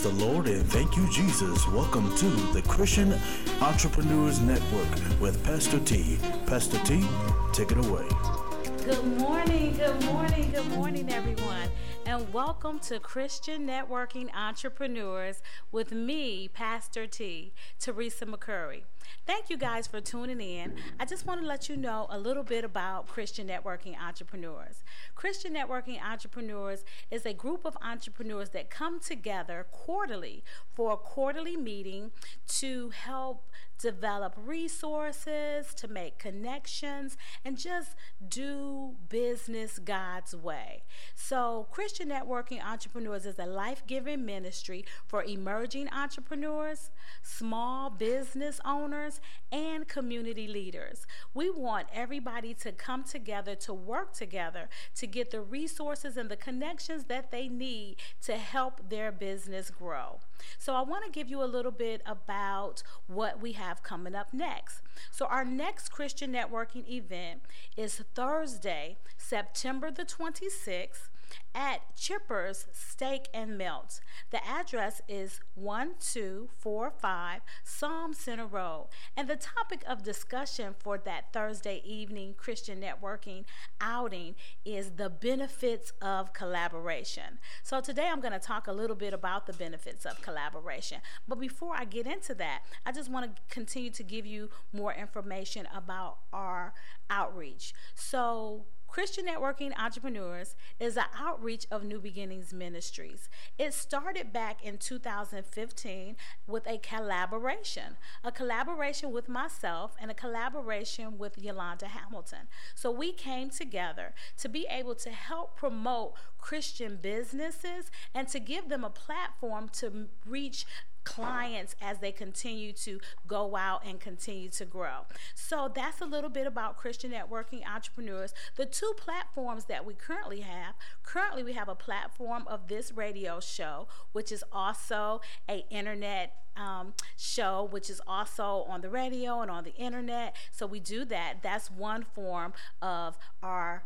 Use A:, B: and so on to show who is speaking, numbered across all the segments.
A: Praise the Lord and thank you, Jesus. Welcome to the Christian Entrepreneurs Network with Pastor T. Pastor T, take it away.
B: Good morning, good morning, good morning, everyone, and welcome to Christian Networking Entrepreneurs with me, Pastor T, Teresa McCurry. Thank you guys for tuning in. I just want to let you know a little bit about Christian Networking Entrepreneurs. Christian Networking Entrepreneurs is a group of entrepreneurs that come together quarterly for a quarterly meeting to help develop resources, to make connections, and just do business God's way. So, Christian Networking Entrepreneurs is a life giving ministry for emerging entrepreneurs, small business owners, and community leaders. We want everybody to come together to work together to get the resources and the connections that they need to help their business grow. So, I want to give you a little bit about what we have coming up next. So, our next Christian networking event is Thursday, September the 26th at Chipper's Steak and Melt. The address is 1245 SOM Center Road. And the topic of discussion for that Thursday evening Christian networking outing is the benefits of collaboration. So today I'm going to talk a little bit about the benefits of collaboration. But before I get into that, I just want to continue to give you more information about our outreach. So Christian Networking Entrepreneurs is an outreach of New Beginnings Ministries. It started back in 2015 with a collaboration, a collaboration with myself and a collaboration with Yolanda Hamilton. So we came together to be able to help promote Christian businesses and to give them a platform to reach clients as they continue to go out and continue to grow. So that's a little bit about Christian networking entrepreneurs. The two platforms that we currently have, currently we have a platform of this radio show, which is also a internet um, show, which is also on the radio and on the internet. So we do that. That's one form of our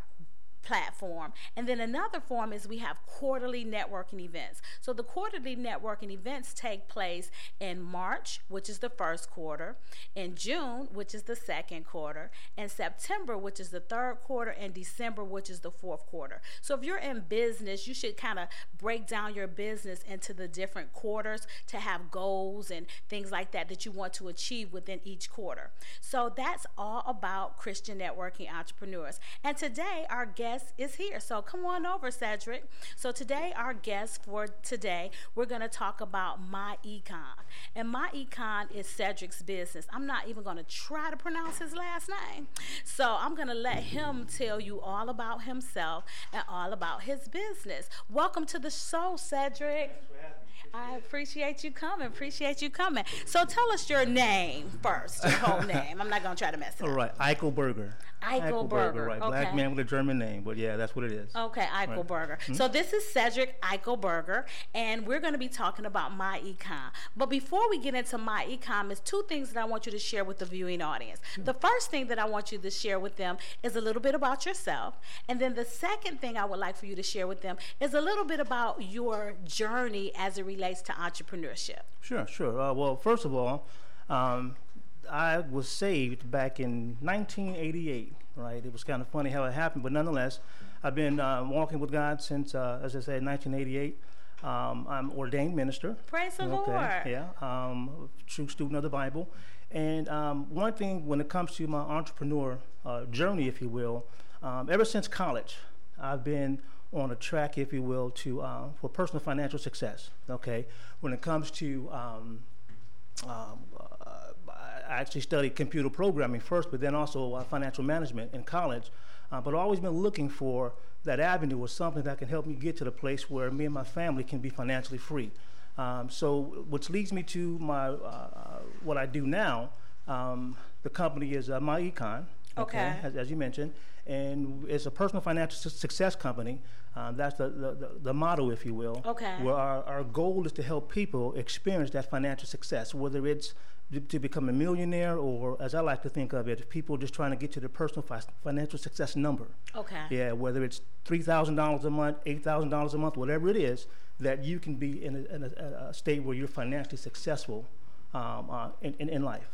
B: platform. And then another form is we have quarterly networking events. So the quarterly networking events take place in March, which is the first quarter, in June, which is the second quarter, in September, which is the third quarter, and December, which is the fourth quarter. So if you're in business, you should kind of break down your business into the different quarters to have goals and things like that that you want to achieve within each quarter. So that's all about Christian networking entrepreneurs. And today, our guest guest is here. So come on over, Cedric. So today, our guest for today, we're going to talk about My Econ. And My Econ is Cedric's business. I'm not even going to try to pronounce his last name. So I'm going to let him tell you all about himself and all about his business. Welcome to the show, Cedric. I appreciate you coming. Appreciate you coming. So tell us your name first, your whole name. I'm not going to try to mess it
C: up. All right, Eichelberger.
B: Eichelberger.
C: Right,
B: okay.
C: black man with a German name, but yeah, that's what it is.
B: Okay, Eichelberger. Right. Mm-hmm. So this is Cedric Eichelberger, and we're going to be talking about My Econ. But before we get into My Econ, there's two things that I want you to share with the viewing audience. The first thing that I want you to share with them is a little bit about yourself, and then the second thing I would like for you to share with them is a little bit about your journey as it relates to entrepreneurship.
C: Sure, sure. Uh, well, first of all, um, I was saved back in 1988, right? It was kind of funny how it happened, but nonetheless, I've been uh, walking with God since, uh, as I said, 1988. Um, I'm ordained minister.
B: Praise the okay,
C: Lord. Yeah, um, true student of the Bible. And um, one thing when it comes to my entrepreneur uh, journey, if you will, um, ever since college, I've been on a track, if you will, to uh, for personal financial success. Okay, when it comes to um, um, uh, I actually studied computer programming first, but then also uh, financial management in college. Uh, but I've always been looking for that avenue or something that can help me get to the place where me and my family can be financially free. Um, so, which leads me to my uh, what I do now. Um, the company is uh, My Econ.
B: Okay. okay
C: as, as, you mentioned, and it's a personal financial su- success company. Um, that's the, the, the, motto, if you will.
B: Okay.
C: Where our, our goal is to help people experience that financial success, whether it's to become a millionaire or, as I like to think of it, people just trying to get to their personal fi- financial success number.
B: Okay.
C: Yeah, whether it's $3,000 a month, $8,000 a month, whatever it is, that you can be in a, in a, a state where you're financially successful um, uh, in, in, in life.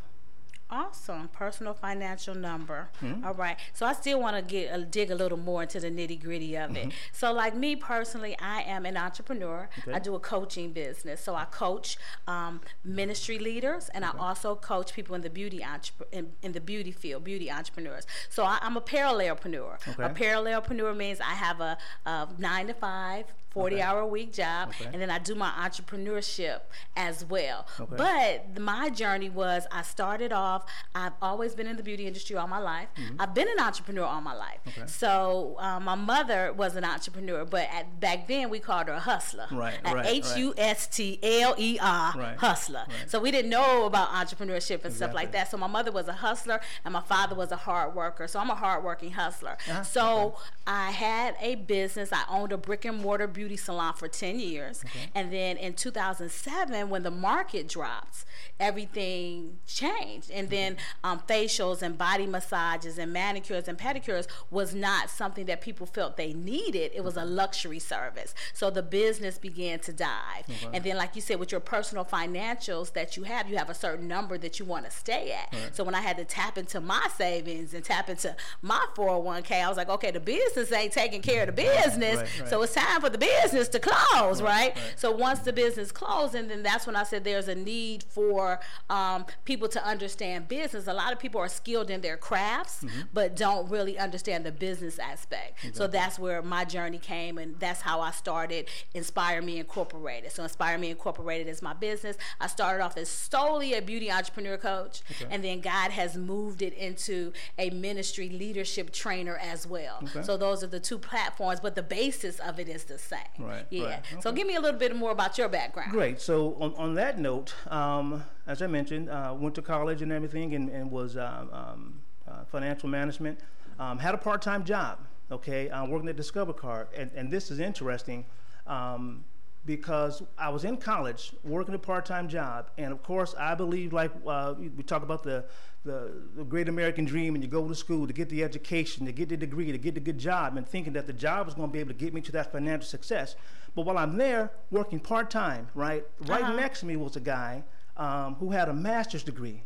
B: Awesome. Personal financial number. Mm-hmm. All right. So I still want to get uh, dig a little more into the nitty gritty of mm-hmm. it. So, like me personally, I am an entrepreneur. Okay. I do a coaching business. So I coach um, ministry leaders, and okay. I also coach people in the beauty entrep- in, in, the beauty field, beauty entrepreneurs. So I, am a parallelpreneur. Okay. A parallelpreneur means I have a, a nine to five 40 okay. hour a week job okay. and then I do my entrepreneurship as well. Okay. But my journey was I started off I've always been in the beauty industry all my life. Mm-hmm. I've been an entrepreneur all my life. So um, my mother was an entrepreneur, but at, back then we called her a hustler.
C: Right.
B: H U S T L E R hustler. Right. So we didn't know about entrepreneurship and exactly. stuff like that. So my mother was a hustler and my father was a hard worker. So I'm a hard working hustler. Uh-huh. So I had a business. I owned a brick and mortar beauty salon for 10 years. Okay. And then in 2007, when the market dropped, everything changed. And then um, facials and body massages and manicures and pedicures was not something that people felt they needed. It was a luxury service. So the business began to dive. Okay. And then, like you said, with your personal financials that you have, you have a certain number that you want to stay at. Right. So when I had to tap into my savings and tap into my 401k, I was like, okay, the business ain't taking care of the business. Right, right. So it's time for the business to close, right? So once the business closed, and then that's when I said there's a need for um, people to understand business. A lot of people are skilled in their crafts, mm-hmm. but don't really understand the business aspect. Exactly. So that's where my journey came, and that's how I started Inspire Me Incorporated. So Inspire Me Incorporated is my business. I started off as solely a beauty entrepreneur coach, okay. and then God has moved it into a ministry leadership trainer as well. Okay. So those are the two platforms, but the basis of it is the same.
C: Right.
B: Yeah.
C: Right.
B: Okay. So give me a little bit more about your background.
C: Great. So on, on that note, um, as I mentioned, uh, went to college and everything, and, and was uh, um, uh, financial management. Um, had a part-time job. Okay, I'm working at Discover Card, and, and this is interesting. Um, because I was in college working a part-time job, and of course I believe, like uh, we talk about the, the, the great American dream, and you go to school to get the education, to get the degree, to get the good job, and thinking that the job is going to be able to get me to that financial success. But while I'm there working part-time, right, right uh-huh. next to me was a guy um, who had a master's degree.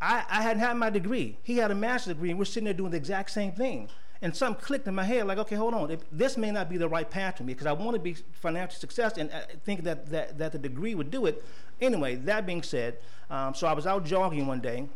C: I, I hadn't had my degree. He had a master's degree, and we're sitting there doing the exact same thing and something clicked in my head like, okay, hold on, if, this may not be the right path for me because I want to be financially successful and I uh, think that, that, that the degree would do it. Anyway, that being said, um, so I was out jogging one day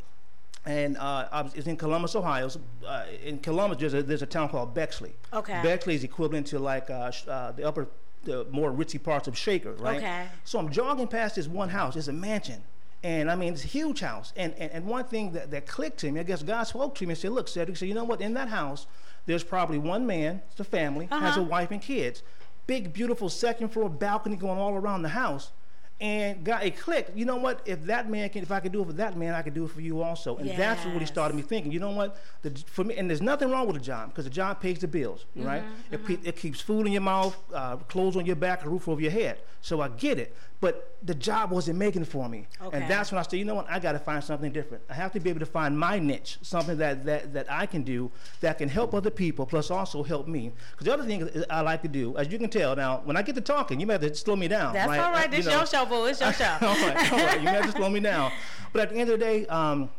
C: and uh, I was, it's in Columbus, Ohio. So, uh, in Columbus, there's a, there's a town called Bexley.
B: Okay.
C: Bexley is equivalent to like uh, uh, the upper, the more ritzy parts of Shaker, right?
B: Okay.
C: So I'm jogging past this one house. It's a mansion. And I mean, it's a huge house. And, and, and one thing that, that clicked to me, I guess God spoke to me and said, Look, Cedric, said, you know what? In that house, there's probably one man, it's a family, uh-huh. has a wife and kids. Big, beautiful second floor balcony going all around the house. And got a click. You know what? If that man can, if I could do it for that man, I could do it for you also. And yes. that's what really started me thinking. You know what? The, for me, and there's nothing wrong with a job because the job pays the bills, mm-hmm, right? Mm-hmm. It, it, keeps food in your mouth, uh, clothes on your back, a roof over your head. So I get it but the job wasn't making it for me. Okay. And that's when I said, you know what, I got to find something different. I have to be able to find my niche, something that, that, that I can do that can help other people, plus also help me. Because the other thing I like to do, as you can tell now, when I get to talking, you may have to slow me down.
B: That's
C: right?
B: all right. This you know, your show, boo. It's your show.
C: all right, all right. You may have to slow me down. But at the end of the day, um,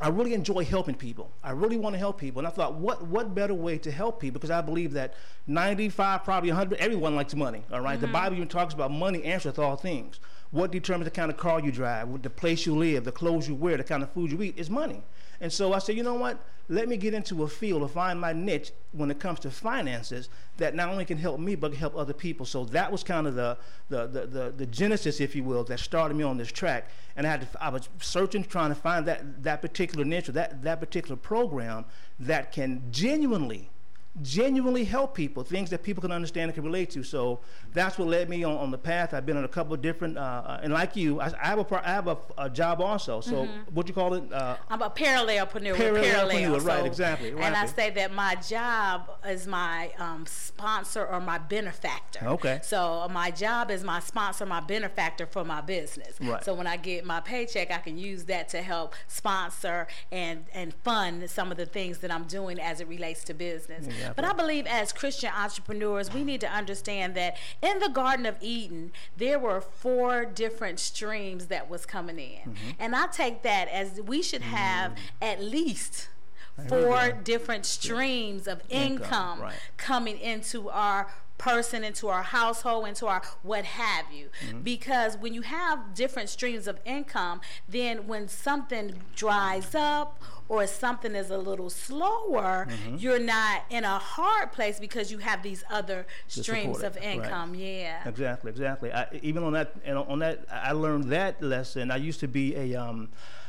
C: I really enjoy helping people. I really want to help people. And I thought, what, what better way to help people? Because I believe that 95, probably 100, everyone likes money, all right? mm-hmm. The Bible even talks about money answers all things. What determines the kind of car you drive, the place you live, the clothes you wear, the kind of food you eat is money. And so I said, you know what? Let me get into a field or find my niche when it comes to finances that not only can help me but help other people. So that was kind of the the, the, the, the genesis, if you will, that started me on this track. And I had to, I was searching, trying to find that that particular niche or that that particular program that can genuinely genuinely help people, things that people can understand and can relate to. So that's what led me on, on the path. I've been on a couple of different, uh, uh and like you, I, I have a I have a, a job also. So mm-hmm. what do you call it?
B: Uh, I'm a parallelpreneur.
C: Parallelpreneur,
B: parallel,
C: right? Exactly. Right.
B: And I say that my job is my um, sponsor or my benefactor.
C: Okay.
B: So my job is my sponsor, my benefactor for my business.
C: Right.
B: So when I get my paycheck, I can use that to help sponsor and and fund some of the things that I'm doing as it relates to business. But I believe as Christian entrepreneurs, we need to understand that in the Garden of Eden, there were four different streams that was coming in. Mm-hmm. And I take that as we should have mm. at least four different streams of income, income right. coming into our person into our household into our what have you mm-hmm. because when you have different streams of income then when something dries up or something is a little slower mm-hmm. you're not in a hard place because you have these other streams of income right. yeah
C: exactly exactly I, even on that and on that i learned that lesson i used to be a um,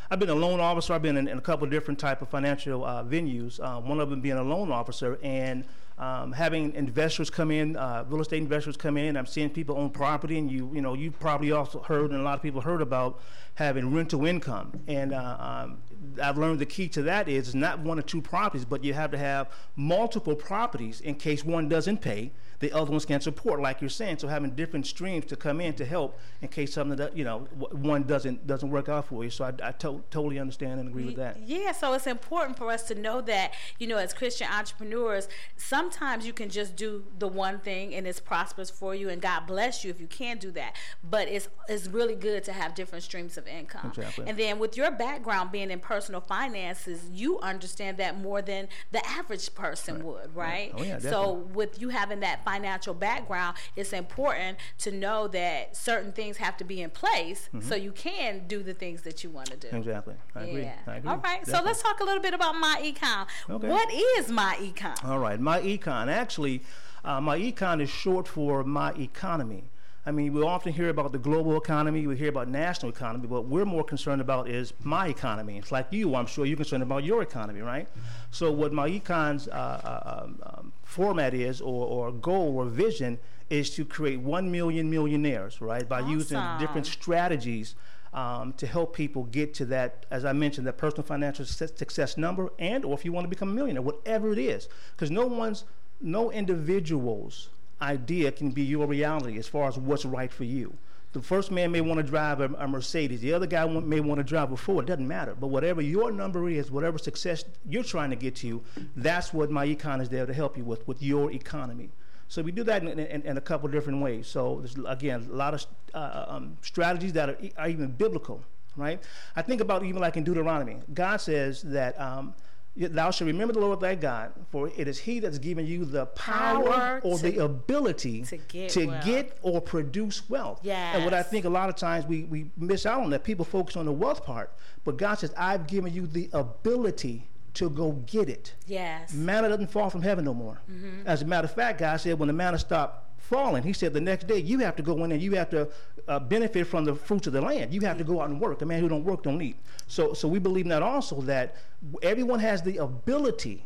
C: I've been a loan officer. I've been in, in a couple of different type of financial uh, venues. Uh, one of them being a loan officer, and um, having investors come in, uh, real estate investors come in. I'm seeing people own property, and you you know you probably also heard, and a lot of people heard about having rental income. And uh, um, I've learned the key to that is not one or two properties, but you have to have multiple properties in case one doesn't pay the other ones can support, like you're saying. So having different streams to come in to help in case something that you know one doesn't doesn't work out for you. So I, I to- totally understand and agree with that.
B: Yeah, so it's important for us to know that you know as Christian entrepreneurs, sometimes you can just do the one thing and it's prosperous for you, and God bless you if you can do that. But it's it's really good to have different streams of income. Exactly. And then with your background being in personal finances, you understand that more than the average person right. would, right? Oh, yeah, definitely. so with you having that financial background, it's important to know that certain things have to be in place mm-hmm. so you can do the things that you want to do.
C: Exactly. I yeah. agree. I agree.
B: All right. Definitely. So let's talk a little bit about my econ. Okay. What is my econ?
C: All right. My econ. Actually, uh, my econ is short for my economy. I mean, we often hear about the global economy, we hear about national economy, but what we're more concerned about is my economy. It's like you, I'm sure you're concerned about your economy, right? So what my econ's uh, uh, um, um, format is, or, or goal or vision, is to create one million millionaires, right? By awesome. using different strategies um, to help people get to that, as I mentioned, that personal financial success number, and or if you want to become a millionaire, whatever it is, because no one's, no individuals idea can be your reality as far as what's right for you. The first man may want to drive a, a Mercedes. The other guy may want to drive a Ford. It doesn't matter. But whatever your number is, whatever success you're trying to get to, that's what my econ is there to help you with, with your economy. So we do that in, in, in a couple different ways. So there's, again, a lot of uh, um, strategies that are, are, even biblical, right? I think about even like in Deuteronomy, God says that um, Thou shalt remember the Lord thy God, for it is He that's given you the power, power or the ability to, get, to get, or produce wealth.
B: Yes.
C: And what I think a lot of times we, we miss out on that, people focus on the wealth part, but God says, I've given you the ability to go get it.
B: Yes.
C: Manna doesn't fall from heaven no more. Mm-hmm. As a matter of fact, God said, when the manna stopped falling. He said the next day you have to go in and you have to uh, benefit from the fruits of the land. You have to go out and work. A man who don't work don't eat. So, so we believe in that also that everyone has the ability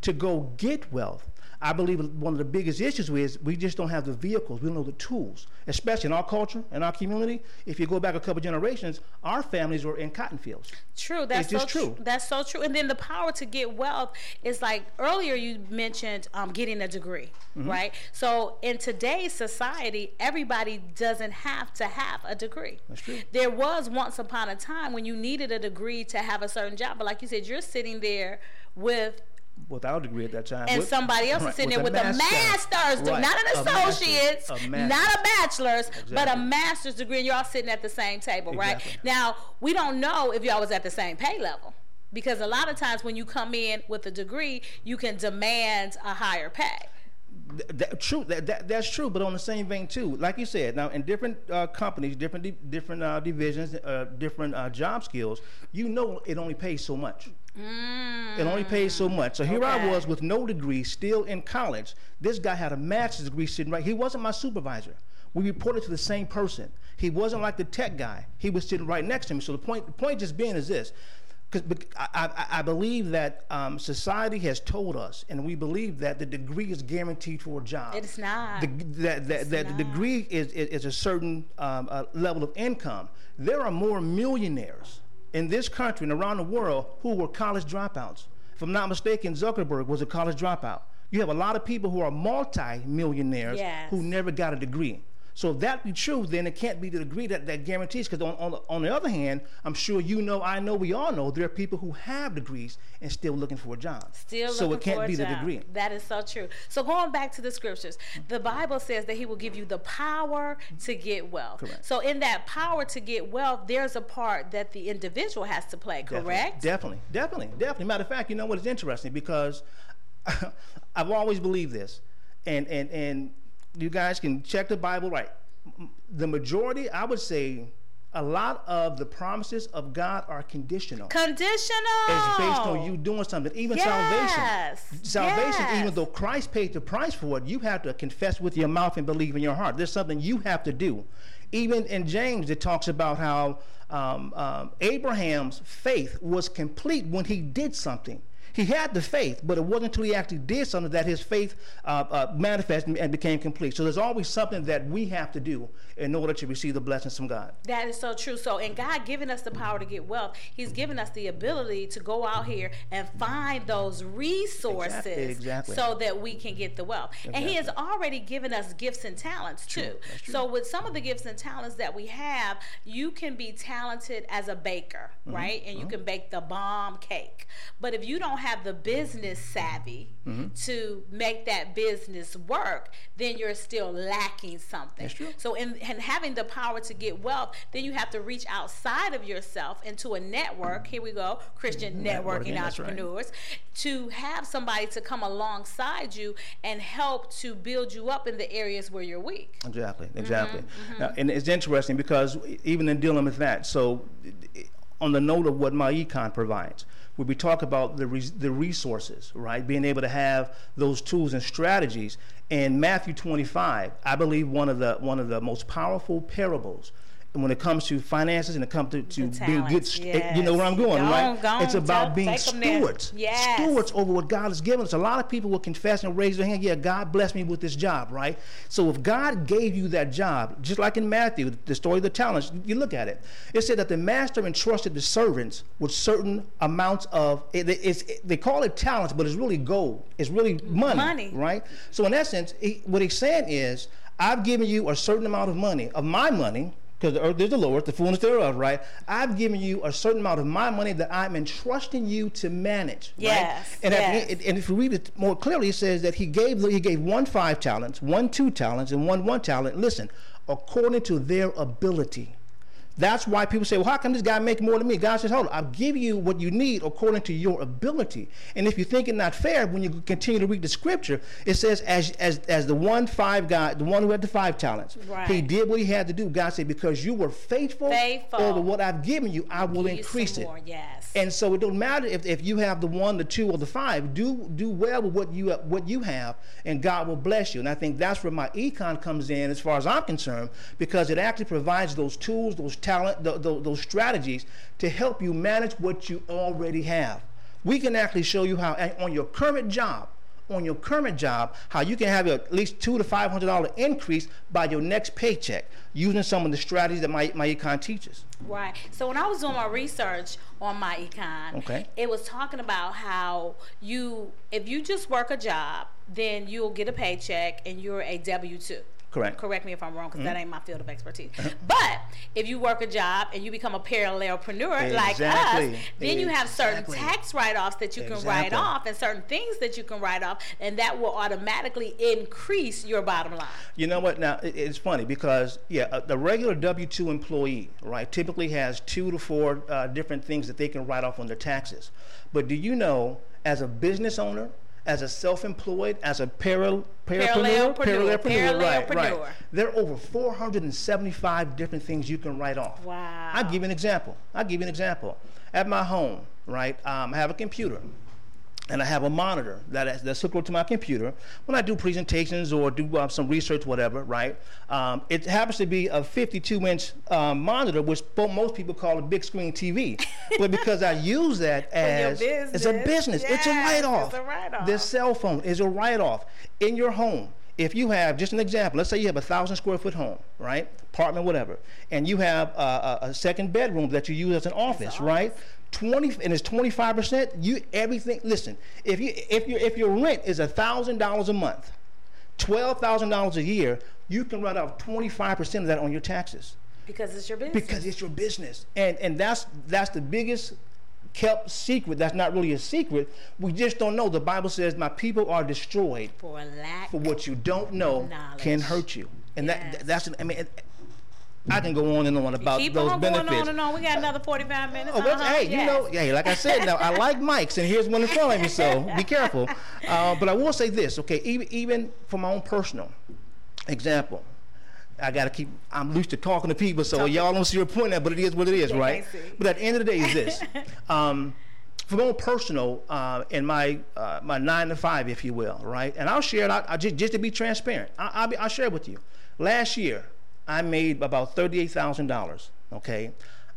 C: to go get wealth. I believe one of the biggest issues is we just don't have the vehicles. We don't know the tools, especially in our culture, in our community. If you go back a couple generations, our families were in cotton fields.
B: True, that's so true. Tr- that's so true. And then the power to get wealth is like earlier you mentioned um, getting a degree, mm-hmm. right? So in today's society, everybody doesn't have to have a degree.
C: That's true.
B: There was once upon a time when you needed a degree to have a certain job, but like you said, you're sitting there with
C: without a degree at that time.
B: And
C: with,
B: somebody else right, is sitting there with, a master's right. not an associate's, a master, a not a bachelor's, exactly. but a master's degree, and you're all sitting at the same table, exactly. right? Now, we don't know if y'all was at the same pay level. Because a lot of times when you come in with a degree, you can demand a higher pay.
C: That, true. That, that, that's true. But on the same vein too, like you said, now in different uh, companies, different di- different uh, divisions, uh, different uh, job skills, you know it only pays so much. Mm. It only pays so much. So here okay. I was with no degree, still in college. This guy had a master's degree sitting right. He wasn't my supervisor. We reported to the same person. He wasn't like the tech guy. He was sitting right next to me. So the point, the point just being is this: because I, I, I, believe that um, society has told us, and we believe that the degree is guaranteed for a job.
B: It's not.
C: The, that that, that not. the degree is, is, is a certain um, uh, level of income. There are more millionaires in this country and around the world who were college dropouts. If I'm not mistaken, Zuckerberg was a college dropout. You have a lot of people who are multi-millionaires yes. who never got a degree. So if that be true, then it can't be the degree that, that guarantees. Because on, on, the, on the other hand, I'm sure you know, I know, we all know there are people who have degrees and still looking for a job.
B: Still
C: so it can't be the degree.
B: That is so true. So going back to the scriptures, the mm-hmm. Bible says that He will give you the power mm-hmm. to get wealth.
C: Correct.
B: So in that power to get wealth, there's a part that the individual has to play.
C: Definitely,
B: Correct?
C: Definitely, definitely, definitely. Matter of fact, you know what is interesting because I've always believed this, and and and you guys can check the Bible. Right, the majority, I would say, a lot of the promises of God are conditional.
B: Conditional.
C: It's based on you doing something, even
B: Yes,
C: salvation. Salvation,
B: yes.
C: even though Christ paid the price for it, you have to confess with your mouth and believe in your heart. There's something you have to do. Even in James, it talks about how um, um, Abraham's faith was complete when he did something. He had the faith, but it wasn't until he actually did something that his faith uh, uh, manifested and became complete. So there's always something that we have to do in order to receive the blessings from God.
B: That is so true. So, in God giving us the power to get wealth, He's given us the ability to go out here and find those resources
C: Exactly, exactly.
B: so that we can get the wealth. And He has already given us gifts and talents too. So, with some of the gifts and talents that we have, you can be talented as a baker,
C: Mm-hmm.
B: right? And you can bake the bomb cake. But if you don't have the business savvy
C: Mm-hmm.
B: to make that business work, then you're still lacking something. So, in and having the power to get wealth, then you have to reach outside of yourself into a network. Here we go, Christian networking,
C: Networking, that's right.
B: entrepreneurs, to have somebody to come alongside you and help to build you up in the areas where you're weak.
C: Exactly, exactly. Now, and it's interesting because even in dealing with that, so on the note of what my econ provides, where we talk about the res- the resources, right? Being able to have those tools and strategies. In Matthew 25, I believe one of the one of the most powerful parables when it comes to finances and it comes to, to being good,
B: talents,
C: st- eh, you know where I'm going,
B: Go
C: right?
B: on, go
C: it's about
B: tell-
C: being
B: take 'em there.
C: stewards,
B: Yes.
C: stewards over what God has given us. A lot of people will confess and raise their hand, yeah, God blessed me with this job, right? So if God gave you that job, just like in Matthew, the story of the talents, you look at it. It said that the master entrusted the servants with certain amounts of, it, it's, they call it talents, but it's really gold. It's really money,
B: Money.
C: right? So in essence, he, what he's saying is, I've given you a certain amount of money, of my money, because the earth is the Lord, the fullness thereof, right? I've given you a certain amount of my money that I'm entrusting you to manage. right?
B: Yes,
C: And,
B: yes.
C: If, and if you read it more clearly, it says that he gave he gave one five talents, one two talents, and one one talent. Listen, according to their ability. That's why people say, well, how come this guy make more than me? God says, hold on, I'll give you what you need according to your ability. And if you think it not fair, when you continue to read the scripture, it says, as as as the one five guy, the one who had the five talents,
B: Right.
C: he did what he had to do. God said, because you were faithful,
B: Faithful.
C: over what I've given you, I will
B: Give
C: increase it.
B: more, yes.
C: And so it don't matter if, if you have the one, the two, or the five. Do do well with what you what you have, and God will bless you. And I think that's where my econ comes in, as far as I'm concerned, because it actually provides those tools, those talent, th- th- those strategies to help you manage what you already have. We can actually show you how on your current job, on your current job, how you can have at least two to five hundred dollar increase by your next paycheck using some of the strategies that my my econ teaches.
B: Right. So when I was doing my research on my econ,
C: Okay.
B: it was talking about how you, if you just work a job, then you'll get a paycheck and you're a W two.
C: Correct.
B: Correct me if I'm wrong, because that mm-hmm. ain't my field of expertise. Uh-huh. But if you work a job and you become a parallelpreneur like us,
C: Exactly.
B: then you have certain tax write-offs that you can write off and certain things that you can write off, and that will automatically increase your bottom line.
C: You know what? Now it, it's funny because yeah, uh, the regular W two employee, right, typically has two to four uh, different things that they can write off on their taxes. But do you know, as a business owner, as a self-employed, as a paral, parapreneur,
B: Parallelpreneur,
C: parallelpreneur, right, right,
B: parallelpreneur.
C: there are over 475 different things you can write off.
B: Wow.
C: I'll give you an example. I'll give you an example. At my home, right, um, I have a computer and I have a monitor that is, that's hooked up to my computer. When I do presentations or do uh, some research, whatever, right? Um, it happens to be a 52-inch um, monitor, which most people call a big screen TV. but because I use that as it's a
B: business.
C: it's a
B: Yes,
C: write-off.
B: it's a write-off.
C: The cell phone is a write-off in your home. If you have just an example, let's say you have a thousand square foot home, right, apartment, whatever, and you have uh, a, a second bedroom that you use as an office, right? 20 and it's 25 percent. You everything. Listen, if you if your if your rent is a thousand dollars a month, twelve thousand dollars a year, you can write off twenty five percent of that on your taxes
B: Because it's your business.
C: because it's your business, and and that's that's the biggest kept secret. That's not really a secret. We just don't know. The Bible says, "My people are destroyed
B: for lack.
C: for what you don't know can hurt you," and
B: Yes.
C: that that's I mean. I can go on and on about
B: Keep
C: those
B: on
C: benefits.
B: going on and on. We got another 45 minutes.
C: Oh, well,
B: Uh-huh,
C: hey, you know, hey, like I said, now I like mics, and here's one in front of me, so be careful. Uh, but I will say this, okay, even even for my own personal example, I got to keep. I'm used to talking to people, so
B: Talk to-
C: y'all don't see your point at, but it is what it is,
B: They
C: right? But at the end of the day, is this. Um, for my own personal, uh, in my uh, my nine to five, if you will, right? And I'll share it. I, I just just to be transparent, I, I'll, be, I'll share it with you. Last year, I made about thirty-eight thousand dollars. Okay,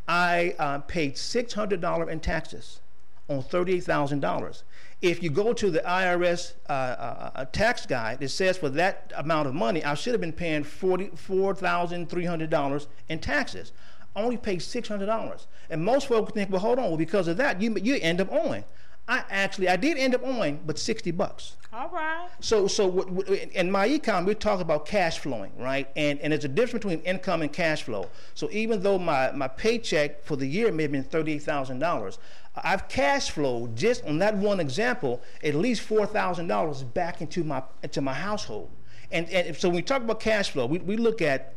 C: I uh, paid six hundred dollars in taxes on thirty-eight thousand dollars. If you go to the IRS uh, uh, uh, tax guide, it says for that amount of money, I should have been paying forty-four thousand three hundred dollars in taxes. I only paid six hundred dollars, and most folks think, well, hold on, well, because of that, you you end up owing. I actually, I did end up owing, but sixty bucks.
B: All right.
C: So, so what, what, in my econ, we talk about cash flowing, right? And and there's a difference between income and cash flow. So even though my, my paycheck for the year may have been thirty-eight thousand dollars, I've cash flowed just on that one example at least four thousand dollars back into my into my household. And and so when we talk about cash flow, we, we look at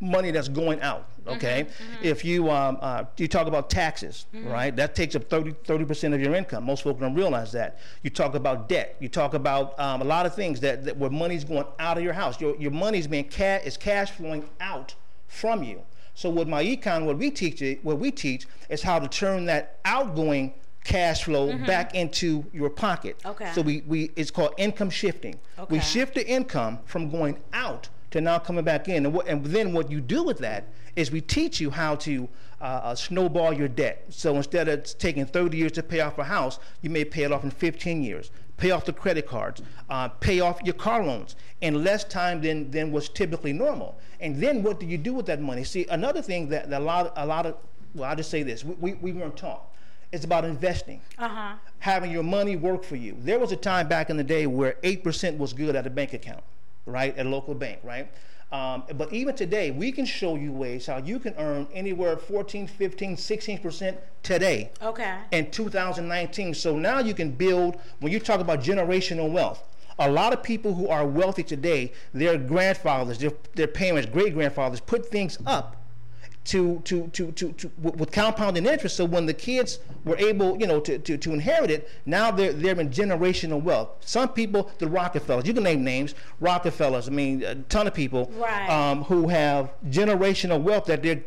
C: money that's going out. Okay, if you um, uh, you talk about taxes, right? That takes up 30 30 percent of your income. Most folks don't realize that. You talk about debt. You talk about um, a lot of things that, that where money's going out of your house. Your your money's being ca- is cash flowing out from you. So with my econ, what we teach it, what we teach is how to turn that outgoing cash flow back into your pocket.
B: Okay.
C: So we, we it's called income shifting.
B: Okay.
C: We shift the income from going out to now coming back in. And, what, and then what you do with that is we teach you how to uh, uh, snowball your debt. So instead of taking 30 years to pay off a house, you may pay it off in 15 years. Pay off the credit cards, uh, pay off your car loans in less time than, than was typically normal. And then what do you do with that money? See, another thing that, that a lot, a lot of, well, I'll just say this: we, we, we weren't taught. It's about investing
B: Uh huh.
C: having your money work for you. There was a time back in the day where 8% was good at a bank account, right? At a local bank, right? Um, but even today, we can show you ways how you can earn anywhere 14, 15, 16% today
B: Okay.
C: in 2019. So now you can build, when you talk about generational wealth, a lot of people who are wealthy today, their grandfathers, their, their parents, great grandfathers put things up to, to, to, to, to with compounding interest. So when the kids were able, you know, to, to, to inherit it, now they're, they're in generational wealth. Some people, the Rockefellers, you can name names, Rockefellers, I mean, a ton of people
B: Right.
C: um, who have generational wealth that their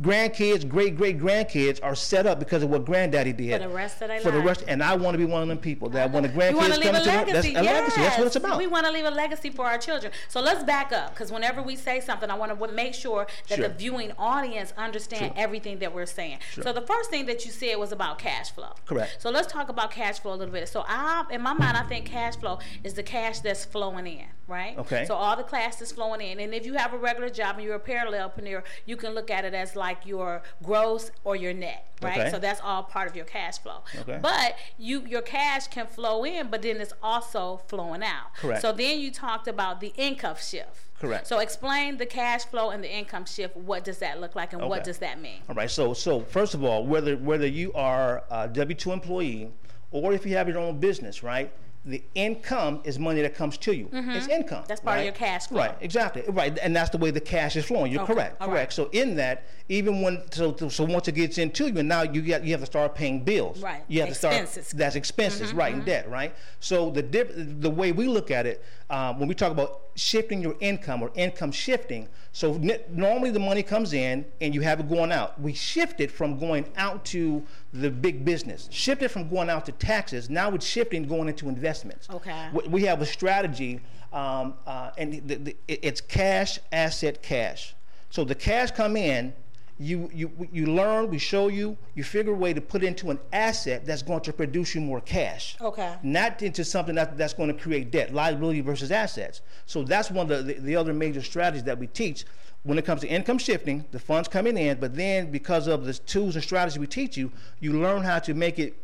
C: grandkids, great great grandkids are set up because of what granddaddy did.
B: For the rest of their
C: For the rest, and I want to be one of them people that when the grandkids come to them, that's
B: legacy.
C: a legacy. That's what it's about.
B: We want to leave a legacy for our children. So let's back up because whenever we say something, I want to make sure that
C: Sure.
B: the viewing audience understand everything that we're saying. So the first thing that you said was about cash flow.
C: Correct.
B: So let's talk about cash flow a little bit. So I, in my mind, I think cash flow is the cash that's flowing in, right?
C: Okay.
B: So all the cash is flowing in, and if you have a regular job and you're a parallelpreneur, you can look at it as like your gross or your net, right?
C: Okay.
B: So that's all part of your cash flow.
C: Okay.
B: But you your cash can flow in, but then it's also flowing out.
C: Correct.
B: So then you talked about the income shift.
C: Correct.
B: So explain the cash flow and the income shift. What does that look like, and what does that mean?
C: All right. So, so first of all, whether whether you are a W two employee or if you have your own business, right? The income is money that comes to you. It's income.
B: Mm-hmm. That's part of
C: right?
B: your cash flow.
C: Right. Exactly. Right. And that's the way the cash is flowing. You're
B: Okay,
C: correct.
B: all
C: correct. So in that, even when so so once it gets into you, and now you get you have to start paying bills.
B: Right.
C: You have
B: Expenses.
C: to start. That's expenses.
B: Mm-hmm,
C: right. And debt. Right. So the dip, the way we look at it, um, when we talk about shifting your income or income shifting, so n- normally the money comes in and you have it going out. We shift it from going out to the big business. Shift it from going out to taxes. Now it's shifting going into investments.
B: Okay.
C: We- We have a strategy, um, uh, and the, the, it's cash, asset, cash. So the cash come in, you, you, you learn, we show you, you figure a way to put into an asset that's going to produce you more cash
B: Okay.
C: not into something that, that's going to create debt, liability versus assets. So that's one of the, the, the other major strategies that we teach when it comes to income shifting, the funds coming in, but then because of the tools and strategies we teach you, you learn how to make it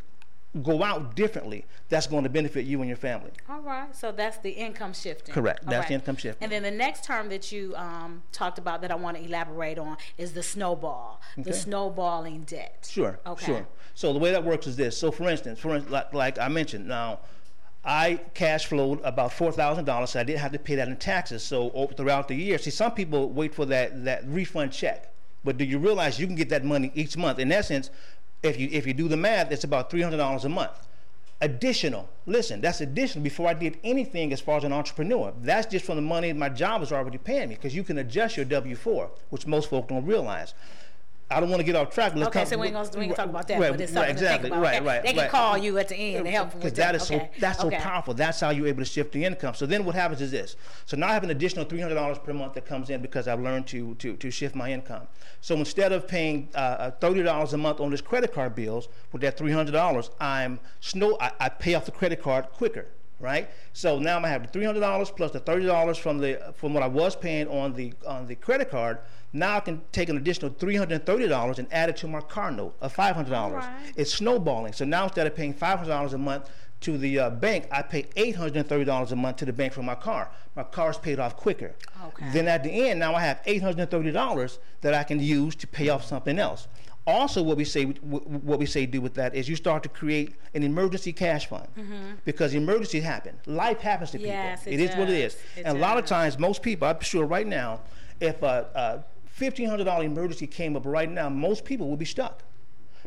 C: go out differently that's going to benefit you and your family.
B: All right. So that's the income shifting.
C: Correct. That's
B: right.
C: the income shifting.
B: And then the next term that you um, talked about that I want to elaborate on is the snowball, the snowballing debt.
C: Sure,
B: Okay.
C: sure. So the way that works is this. So for instance, for like, like I mentioned, now I cash flowed about four thousand dollars. So I didn't have to pay that in taxes. So o- throughout the year, see, some people wait for that that refund check, but do you realize you can get that money each month? In essence, if you if you do the math, it's about three hundred dollars a month. Additional. Listen, that's additional before I did anything as far as an entrepreneur. That's just from the money my job is already paying me because you can adjust your W four, which most folk don't realize. I don't want to get off track. Let's
B: Okay,
C: come-
B: so we ain't gonna, we ain't gonna talk about that,
C: Right,
B: but it's
C: right, exactly,
B: to think about.
C: right,
B: okay?
C: right,
B: They can
C: right.
B: call you at the end to help
C: because that is
B: okay.
C: so that's
B: okay.
C: so powerful. That's how you're able to shift the income. So then what happens is this. So now I have an additional three hundred dollars per month that comes in because I've learned to to to shift my income. So instead of paying uh, uh, thirty dollars a month on this credit card bills with that three hundred dollars, I'm snow I, I pay off the credit card quicker. Right, so now I'm gonna have the three hundred dollars plus the thirty dollars from the from what I was paying on the on the credit card. Now I can take an additional three hundred and thirty dollars and add it to my car note of five hundred dollars.
B: Alright.
C: It's snowballing. So now instead of paying five hundred dollars a month to the uh, bank, I pay eight hundred and thirty dollars a month to the bank for my car. My car's paid off quicker.
B: Okay.
C: Then at the end, now I have eight hundred and thirty dollars that I can use to pay off something else. Also, what we say what we say do with that is you start to create an emergency cash fund because emergencies happen. Life happens to people.
B: Mm-hmm. Yes, it
C: it is what it is.
B: It
C: and a lot of times, most people, I'm sure right now, if a, a fifteen hundred dollar emergency came up right now, most people would be stuck.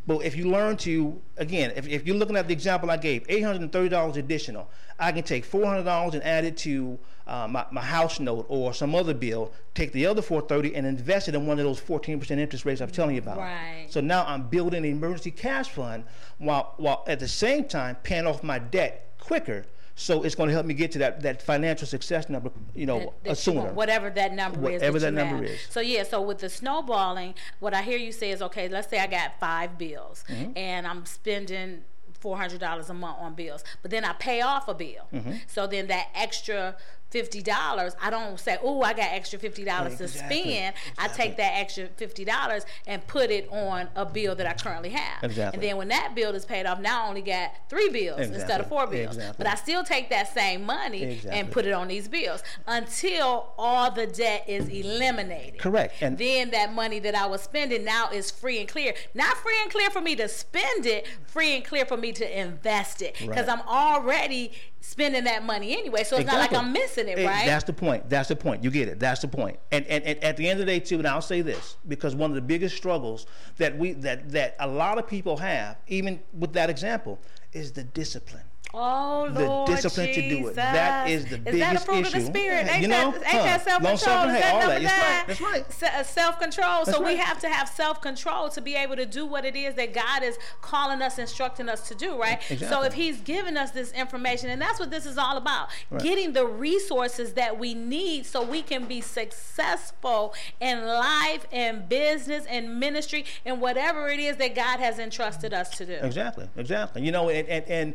C: But if you learn to, again, if, if you're looking at the example I gave, $830 additional, I can take $400 and add it to uh, my, my house note or some other bill, take the other 430 and invest it in one of those 14% interest rates I'm telling you about.
B: Right.
C: So now I'm building an emergency cash fund while, while at the same time paying off my debt quicker. So it's going to help me get to that, that financial success number, you know,
B: that- that
C: uh,
B: you
C: sooner.
B: whatever that number is.
C: Whatever
B: that,
C: that number is.
B: So yeah, so with the snowballing, what I hear you say is okay. Let's say I got five bills,
C: Mm-hmm.
B: and I'm spending four hundred dollars a month on bills, but then I pay off a bill.
C: Mm-hmm.
B: So then that extra fifty dollars, I don't say, "Oh, I got extra fifty dollars to
C: Exactly.
B: spend." I take that extra fifty dollars and put it on a bill that I currently have.
C: Exactly.
B: And then when that bill is paid off, now I only got three bills instead of four bills.
C: Exactly.
B: But I still take that same money and put it on these bills until all the debt is eliminated.
C: Correct. And-
B: then that money that I was spending now is free and clear. Not free and clear for me to spend it, free and clear for me to invest it. Because
C: Right.
B: I'm already spending that money anyway. So it's not like I'm missing it,
C: Eh,
B: right?
C: That's the point. That's the point. You get it. That's the point. And, and, and at the end of the day, too, and I'll say this because one of the biggest struggles that we that that a lot of people have, even with that example, is the discipline.
B: Oh
C: The
B: Lord
C: discipline to do it. That is the
B: Is
C: biggest
B: that a
C: issue.
B: of the spirit? Ain't
C: you
B: that,
C: know,
B: ain't
C: huh.
B: that self control? Is that number
C: that. That's right. right.
B: Uh, self control. So we have to have self control to be able to do what it is that God is calling us, instructing us to do, right?
C: Exactly.
B: So if He's giving us this information, and that's what this is all about
C: Right.
B: getting the resources that we need so we can be successful in life and business and ministry and whatever it is that God has entrusted us to do.
C: Exactly, exactly. You know, and, and, and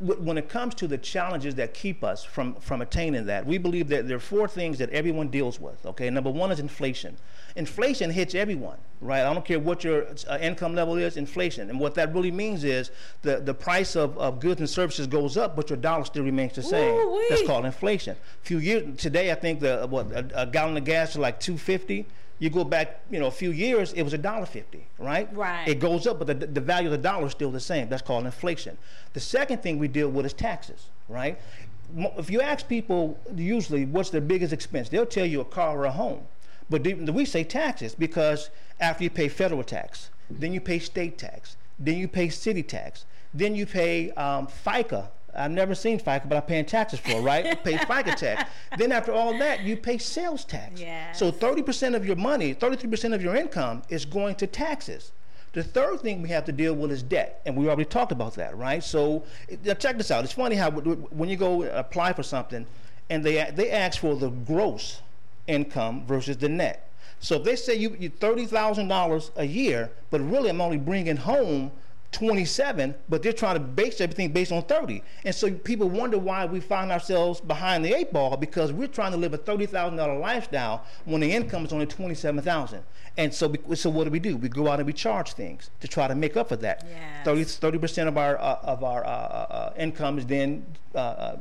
C: when it comes to the challenges that keep us from, from attaining that, we believe that there are four things that everyone deals with. Okay, number one is inflation. Inflation hits everyone, right? I don't care what your uh, income level is, inflation. And what that really means is the, the price of, of goods and services goes up, but your dollar still remains the same.
B: Ooh-wee.
C: That's called inflation. A few years today, I think the what a, a gallon of gas is like two fifty. You go back, you know, a few years, it was a dollar fifty, right?
B: Right.
C: It goes up, but the, the value of the dollar is still the same. That's called inflation. The second thing we deal with is taxes, right? If you ask people usually what's their biggest expense, they'll tell you a car or a home. But we say taxes because after you pay federal tax, then you pay state tax, then you pay city tax, then you pay um, FICA. I've never seen FICA, but I'm paying taxes for, it, right? pay FICA tax. Then after all that, you pay sales tax.
B: Yes.
C: So 30% of your money, 33% of your income is going to taxes. The third thing we have to deal with is debt, and we already talked about that, right? So now check this out. It's funny how when you go apply for something, and they they ask for the gross income versus the net. So if they say you you thirty thousand dollars a year, but really I'm only bringing home 27, but they're trying to base everything based on 30. And so people wonder why we find ourselves behind the eight ball because we're trying to live a $30,000 lifestyle when the income is only 27,000. And so, we, so what do we do? We go out and we charge things to try to make up for that.
B: Yes.
C: 30 percent of our uh, of our uh, uh, income is then uh, uh,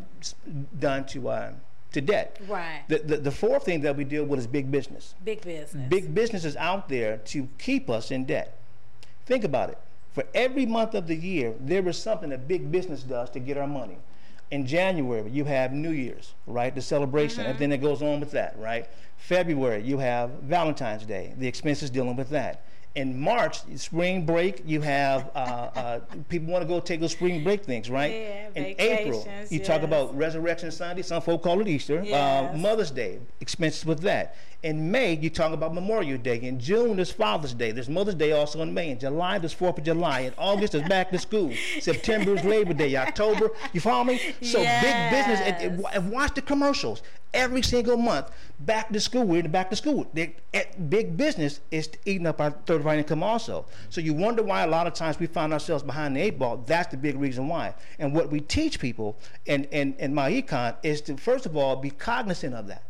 C: done to uh, to debt.
B: Right.
C: The, the the fourth thing that we deal with is big business.
B: Big business.
C: Big business is out there to keep us in debt. Think about it. For every month of the year, there is something that big business does to get our money. In January, you have New Year's, right? The celebration, everything that goes on with that, right? February, you have Valentine's Day, the expenses dealing with that. In March, spring break, you have uh, uh, people want to go take those spring break things, right?
B: Yeah,
C: In April, you talk about Resurrection Sunday. Some folk call it Easter. Uh, Mother's Day, expenses with that. In May, you talk about Memorial Day. In June, there's Father's Day. There's Mother's Day also in May. In July, there's Fourth of July. In August, there's back to school. September is Labor Day. October, you follow me? So big business. And, and, watch the commercials every single month. Back to school. We're in the back to school. They, eh, big business is eating up our third of our income also. So you wonder why a lot of times we find ourselves behind the eight ball. That's the big reason why. And what we teach people in, in, in MyEcon is to first of all be cognizant of that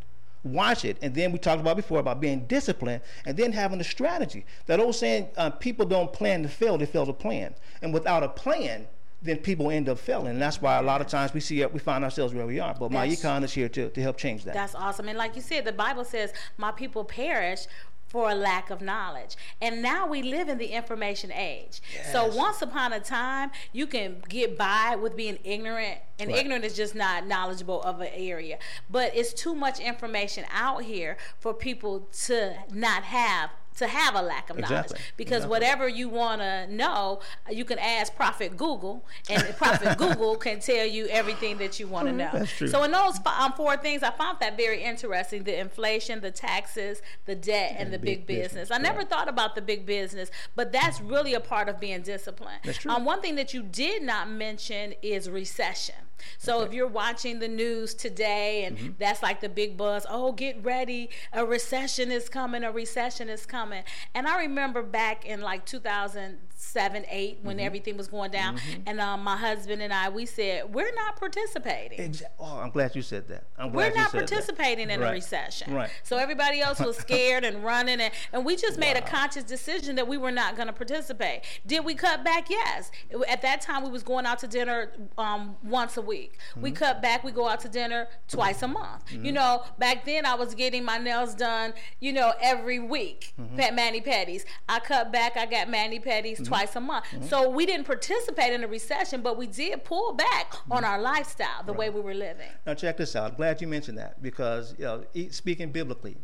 C: watch it. And then we talked about before about being disciplined and then having a strategy. That old saying uh, people don't plan to fail they fail to plan. And without a plan then people end up failing. And that's why a lot of times we see we find ourselves where we are. But MyEcon is here to, to help change that.
B: That's awesome. And like you said, the Bible says, My people perish for a lack of knowledge. And now we live in the information age. So once upon a time, you can get by with being ignorant. And
C: Right.
B: ignorant is just not knowledgeable of an area. But it's too much information out here for people to not have to have a lack of knowledge
C: Exactly.
B: because
C: Exactly.
B: whatever you want to know you can ask prophet google and prophet google can tell you everything that you want to know
C: That's true.
B: so in those um, four things, I found that very interesting: the inflation, the taxes, the debt, and, the big,
C: big
B: business.
C: business,
B: I never
C: right.
B: thought about the big business, but that's really a part of being disciplined.
C: That's true.
B: Um, one thing that you did not mention is recession. So if you're watching the news today, and
C: Mm-hmm.
B: that's like the big buzz, oh, get ready, a recession is coming, a recession is coming. And I remember back in like 2007, 8,
C: Mm-hmm.
B: when everything was going down, and um, my husband and I, we said, we're not participating.
C: Exa- oh i'm glad you said that i'm
B: We're
C: glad you
B: not
C: said that.
B: participating in a recession.
C: right
B: So everybody else was scared and running, and, and we just made a conscious decision that we were not going to participate. Did we cut back? Yes. At that time, we was going out to dinner um, once a week. We
C: Mm-hmm.
B: cut back. We go out to dinner twice a month. You know, back then I was getting my nails done. You know, every week,
C: Mm-hmm.
B: mani pedis. I cut back. I got mani pedis twice a month.
C: Mm-hmm.
B: So we didn't participate in a recession, but we did pull back on our lifestyle, the way we were living.
C: Now check this out. I'm glad you mentioned that because you know, speaking biblically,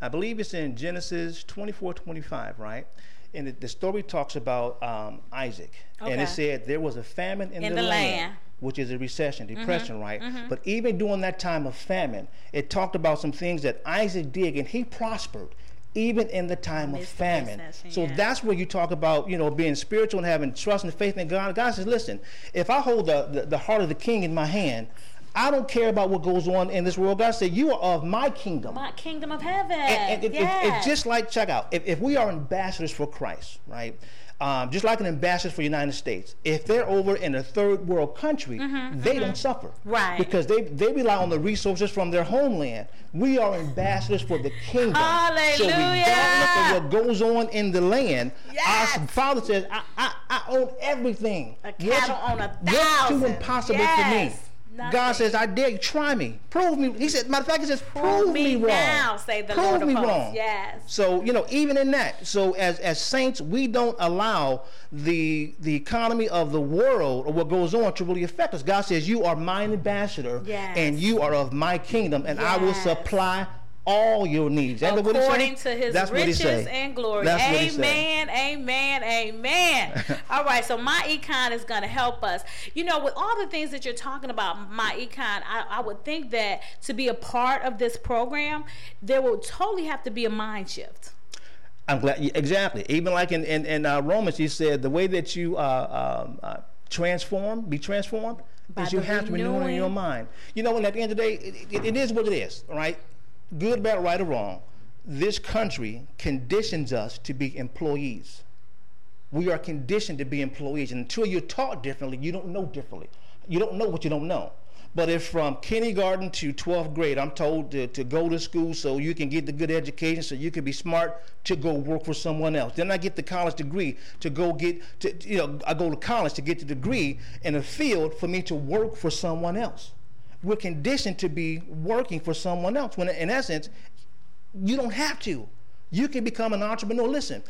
C: I believe it's in Genesis 24, 25, right? And the, the story talks about um, Isaac, and it said there was a famine in,
B: In
C: the,
B: the
C: land,
B: land.
C: which is a recession, depression, right? But even during that time of famine, it talked about some things that Isaac did, and he prospered. Even in the time of famine.
B: recession,
C: So
B: yeah.
C: that's where you talk about, you know, being spiritual and having trust and faith in God. God says, listen, if I hold the, the, the heart of the king in my hand, I don't care about what goes on in this world. God said, you are of my kingdom.
B: My kingdom of heaven.
C: And, and it- it-
B: yes.
C: it's just like, check out, if, if we are ambassadors for Christ, right? Um, just like an ambassador for the United States, if they're over in a third world country, they don't suffer.
B: Mm-hmm, Right.
C: Because they, they rely on the resources from their homeland. We are ambassadors for the kingdom. So regardless of what goes on in the land,
B: Yes.
C: our Father says, I, I, I own everything.
B: A cattle on a
C: What's too
B: thousand.
C: impossible for me?
B: Yes.
C: God says, I dare you, try me. Prove me. He said, matter of fact, he says, prove,
B: me
C: wrong.
B: now, say the
C: prove
B: Lord
C: me wrong.
B: Yes.
C: So, you know, even in that, so as, as saints, we don't allow the the economy of the world or what goes on to really affect us. God says, You are mine ambassador,
B: Yes.
C: and you are of my kingdom, and I will supply all your needs. Isn't that what he?
B: According to his
C: That's
B: riches and glory.
C: That's what he say.
B: amen, amen, amen. all right, so MyEcon is going to help us. You know, with all the things that you're talking about, MyEcon, I, I would think that to be a part of this program, there will totally have to be a mind shift.
C: I'm glad. Exactly. Even like in in, in uh, Romans, he said the way that you uh, um, uh, transform, be transformed,
B: By
C: is you have to renew in your mind. You know, and at the end of the day, it, it, it is what it is. all Right? Good, bad, right, or wrong. This country conditions us to be employees. We are conditioned to be employees. And until you're taught differently, you don't know differently. You don't know what you don't know. But if from kindergarten to 12th grade, I'm told to, to go to school so you can get the good education, so you can be smart to go work for someone else. Then I get the college degree to go get, to, you know, I go to college to get the degree in a field for me to work for someone else. We're conditioned to be working for someone else when in essence, you don't have to. You can become an entrepreneur. Listen,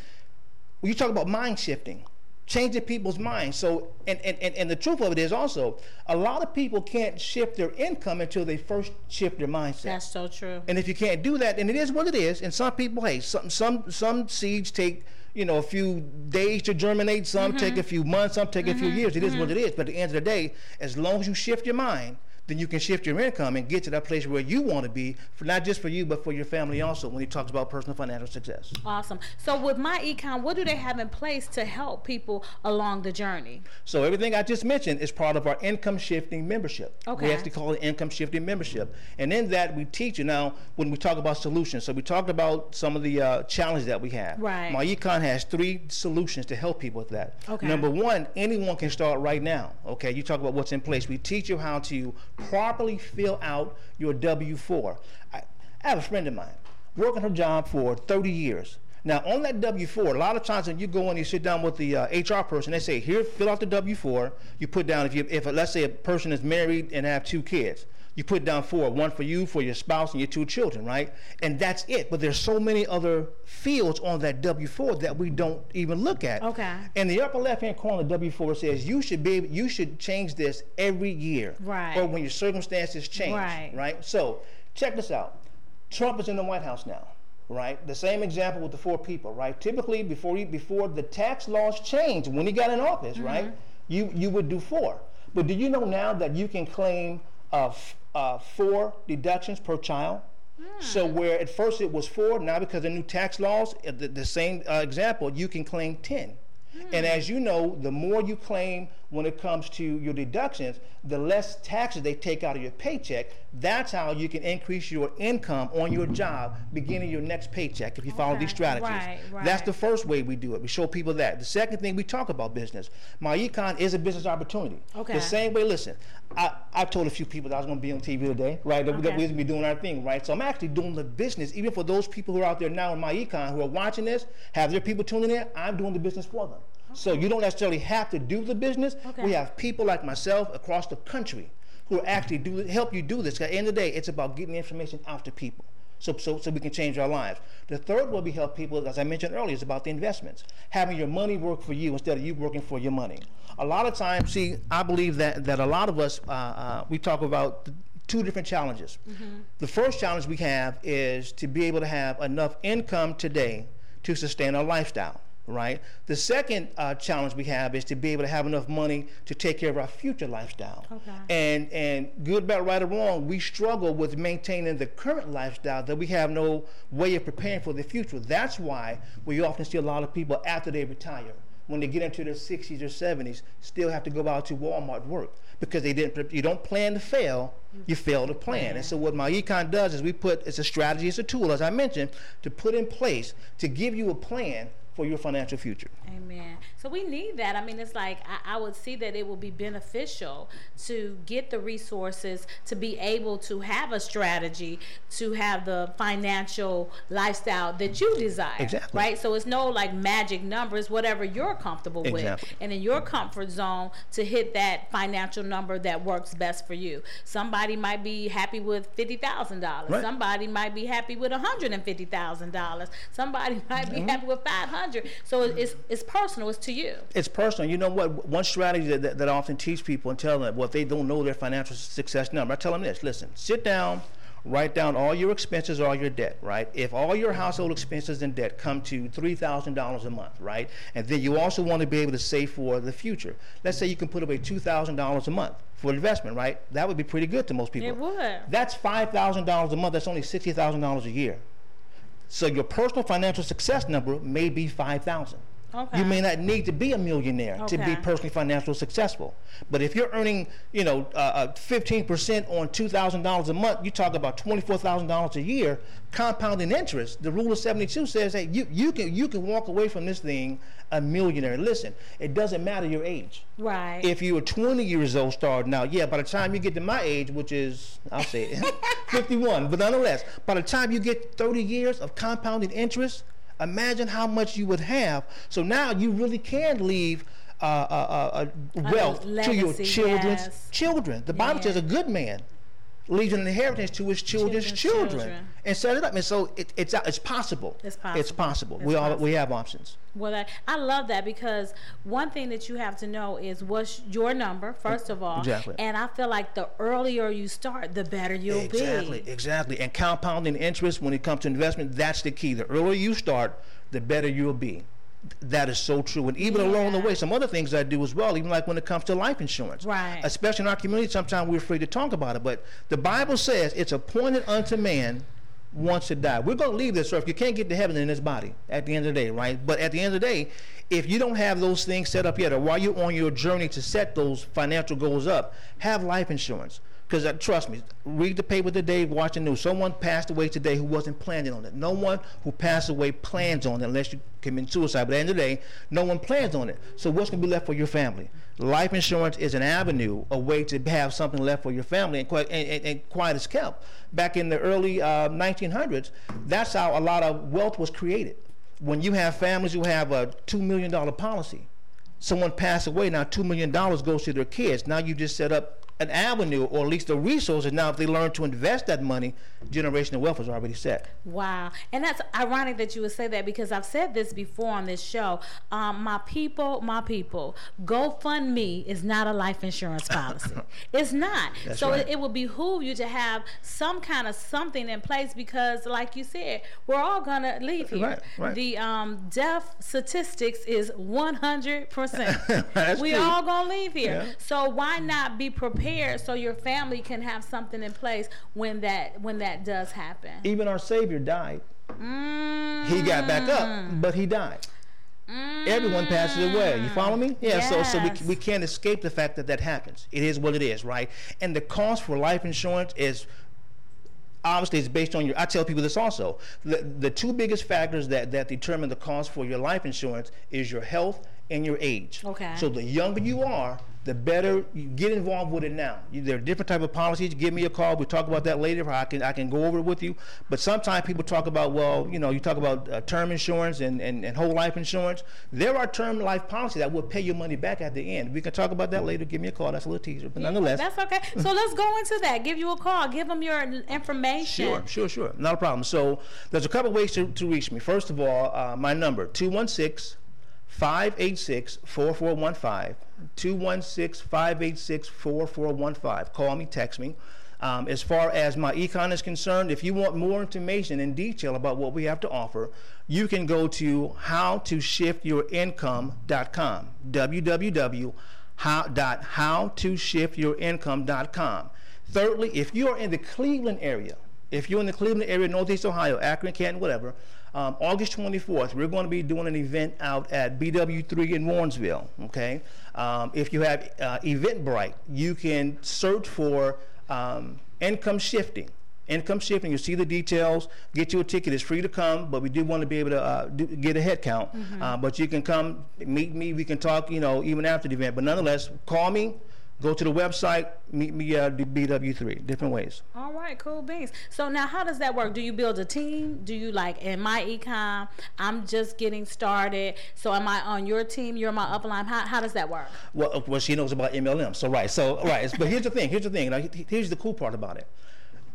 C: when you talk about mind shifting, changing people's minds. So, and, and, and the truth of it is also, a lot of people can't shift their income until they first shift their mindset.
B: That's so true.
C: And if you can't do that, and it is what it is, and some people, hey, some some some seeds take you know a few days to germinate, some mm-hmm. take a few months, some take mm-hmm. a few mm-hmm. years. It is mm-hmm. what it is. But at the end of the day, as long as you shift your mind, then you can shift your income and get to that place where you want to be, for not just for you, but for your family also, when he talks about personal financial success.
B: Awesome. So with MyEcon, what do they have in place to help people along the journey?
C: So everything I just mentioned is part of our income shifting membership.
B: Okay.
C: We actually call it income shifting membership. And in that, we teach you now when we talk about solutions. So we talked about some of the uh, challenges that we have.
B: Right.
C: MyEcon has three solutions to help people with that.
B: Okay.
C: Number one, anyone can start right now. Okay. You talk about what's in place. We teach you how to properly fill out your W 4. I, I have a friend of mine working her job for 30 years. Now, on that W 4, a lot of times when you go in, you sit down with the uh, HR person, they say, Here, fill out the W 4. You put down, if, you, if let's say a person is married and have two kids, you put down four one for you for your spouse and your two children right and that's it but there's so many other fields on that w4 that we don't even look at
B: okay
C: in the upper left hand corner of w4 says you should be you should change this every year
B: right
C: or when your circumstances change
B: right
C: right so check this out trump is in the white house now right? The same example with the four people, right? Typically, before he, before the tax laws changed, when he got in office, mm-hmm. right? You you would do four. But do you know now that you can claim uh, uh, four deductions per child. So hmm. where at first it was four, now because of the new tax laws, uh, the, the same uh, example, you can claim 10. And as you know, the more you claim when it comes to your deductions, the less taxes they take out of your paycheck. That's how you can increase your income on your job beginning your next paycheck if you follow these strategies.
B: Right, right.
C: That's the first way we do it. We show people that. The second thing we talk about business. MyEcon is a business opportunity.
B: Okay.
C: The same way, listen, I, I told a few people that I was going to be on TV today, right? That, okay. that we're going to be doing our thing, right? So I'm actually doing the business, even for those people who are out there now in MyEcon who are watching this, have their people tuning in, I'm doing the business for them. So you don't necessarily have to do the business.
B: Okay.
C: We have people like myself across the country who actually do help you do this. At the end of the day, it's about getting information out to people. So, so, so we can change our lives. The third way we help people, as I mentioned earlier, is about the investments. Having your money work for you instead of you working for your money. A lot of times, see, I believe that, that a lot of us, uh, uh, we talk about two different challenges. Mm-hmm. The first challenge we have is to be able to have enough income today to sustain our lifestyle right? The second uh, challenge we have is to be able to have enough money to take care of our future lifestyle.
B: Okay.
C: And and good, bad, right, or wrong, we struggle with maintaining the current lifestyle that we have no way of preparing for the future. That's why we often see a lot of people after they retire, when they get into their 60s or 70s, still have to go out to Walmart work because they didn't. You don't plan to fail, you fail to plan. And so what MyEcon does is we put it's a strategy, it's a tool, as I mentioned, to put in place to give you a plan for your financial future.
B: Amen. So we need that. I mean, it's like I, I, would see that it would be beneficial to get the resources to be able to have a strategy to have the financial lifestyle that you desire.
C: Exactly.
B: Right. So it's no like magic numbers, whatever you're comfortable
C: exactly.
B: with, and in your comfort zone to hit that financial number that works best for you. Somebody might be happy with fifty thousand right. dollars. Somebody might be happy with one hundred and fifty thousand dollars. Somebody might be mm-hmm. happy with five hundred. So it's it's personal. It's to you.
C: It's personal. You know what? One strategy that, that, that I often teach people and tell them, well, if they don't know their financial success number, I tell them this: listen, sit down write down all your expenses, all your debt, right? If all your household expenses and debt come to $3,000 a month, right? And then you also want to be able to save for the future. Let's say you can put away $2,000 a month for investment, right? That would be pretty good to most people.
B: It would.
C: That's $5,000 a month. That's only $60,000 a year. So your personal financial success number may be 5,000.
B: Okay.
C: You may not need to be a millionaire to be personally financially successful. But if you're earning, you know, uh, uh, 15% on $2,000 a month, you talk about $24,000 a year, compounding interest. The rule of 72 says that you, you can you can walk away from this thing a millionaire. Listen, it doesn't matter your age.
B: Right.
C: If you were 20 years old starting out, yeah, by the time you get to my age, which is, I'll say it, 51, but nonetheless, by the time you get 30 years of compounding interest, imagine how much you would have. So now you really can leave uh, uh, uh, uh, wealth to your children's
B: yes.
C: children. The Bible
B: Yeah.
C: says a good man leaves an inheritance to his children's,
B: Children's
C: children,
B: children.
C: and set it up. And so it, it's it's possible.
B: It's
C: It's
B: possible.
C: possible.
B: It's
C: we all we have options.
B: Well, I, I love that because one thing that you have to know is what's your number, first of all.
C: Exactly.
B: And I feel like the earlier you start, the better you'll
C: Exactly,
B: be.
C: exactly. And compounding interest when it comes to investment, that's the key. The earlier you start, the better you'll be. That is so true. And even along the way, some other things I do as well, even like when it comes to life insurance.
B: Right.
C: Especially in our community, sometimes we're afraid to talk about it. But the Bible says it's appointed unto man once to die. We're going to leave this earth. You can't get to heaven in this body at the end of the day, right? But at the end of the day, if you don't have those things set up yet, or while you're on your journey to set those financial goals up, have life insurance. Because uh, trust me, read the paper today, watch the news. Someone passed away today who wasn't planning on it. No one who passed away plans on it unless you commit suicide. But at the end of the day, no one plans on it. So what's going to be left for your family? Life insurance is an avenue, a way to have something left for your family, and quite, and, and, and quiet as kept. Back in the early uh, 1900s, that's how a lot of wealth was created. When you have families who have a $2 million policy, someone passed away, now $2 million goes to their kids. Now you just set up an avenue or at least a resource. And now if they learn to invest that money, generational wealth is already set.
B: Wow. And that's ironic that you would say that because I've said this before on this show. Um, my people, my people, GoFundMe is not a life insurance policy. it's not.
C: That's
B: so
C: right.
B: it, it would behoove you to have some kind of something in place because, like you said, we're all to leave here.
C: Right, right.
B: The um, death statistics is 100%. We
C: true.
B: all to leave here.
C: Yeah.
B: So why not be prepared so your family can have something in place when that when that does happen?
C: Even our Savior died.
B: Mm.
C: He got back up, but he died. Everyone passes away. You follow me? Yeah. So, so we, we can't escape the fact that that happens. It is what it is, right? And the cost for life insurance is obviously it's based on your i tell people this also the, the two biggest factors that, that determine the cost for your life insurance is your health and your age
B: Okay.
C: so the younger you are the better you get involved with it now you, there are different type of policies give me a call we'll talk about that later i can i can go over it with you but sometimes people talk about well you know you talk about uh, term insurance and, and, and whole life insurance there are term life policies that will pay your money back at the end we can talk about that later give me a call that's a little teaser but nonetheless
B: That's okay. So let's go into that. Give you a call. Give them your information.
C: Sure, sure, sure. Not a problem. So there's a couple ways to, to reach me. First of all, uh, my number, 216 586 4415. 216 586 4415. Call me, text me. Um, as far as MyEcon is concerned, if you want more information in detail about what we have to offer, you can go to howtoshiftyourincome.com. www how, dot howtoshiftyourincome.com. Thirdly, if you are in the Cleveland area, if you're in the Cleveland area, Northeast Ohio, Akron, Canton, whatever, um, August 24th, we're going to be doing an event out at BW3 in Warrensville. Okay, um, if you have uh, Eventbrite, you can search for um, income shifting. Income shifting, you see the details, get you a ticket. It's free to come, but we do want to be able to uh, do, get a head count. Uh, but you can come, meet me, we can talk, you know, even after the event. But nonetheless, call me, go to the website, meet me at BW3, different ways.
B: All right, cool beans. So now, how does that work? Do you build a team? Do you like in MyEcon? I'm just getting started. So am I on your team? You're my upline. How, how does that work?
C: Well, of course, she knows about MLM. So right, so right. But here's the thing. Here's the thing. Now, here's the cool part about it.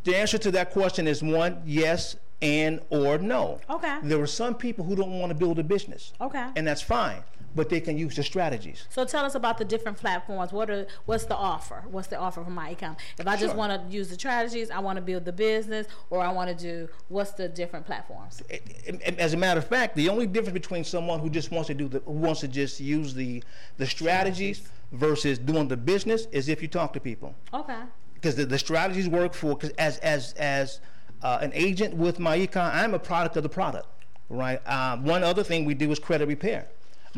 C: The answer to that question is one, yes, and or no.
B: Okay.
C: There are some people who don't want to build a business.
B: Okay.
C: And that's fine, but they can use the strategies.
B: So tell us about the different platforms. What are what's the offer? What's the offer for MyEcon? If I just
C: Sure.
B: want to use the strategies, I want to build the business, or I want to do what's the different platforms?
C: As a matter of fact, the only difference between someone who just wants to do the who wants to just use the the strategies versus doing the business is if you talk to people.
B: Okay.
C: because the, the strategies work for because as as as uh, an agent with MyEcon i'm a product of the product right um, one other thing we do is credit repair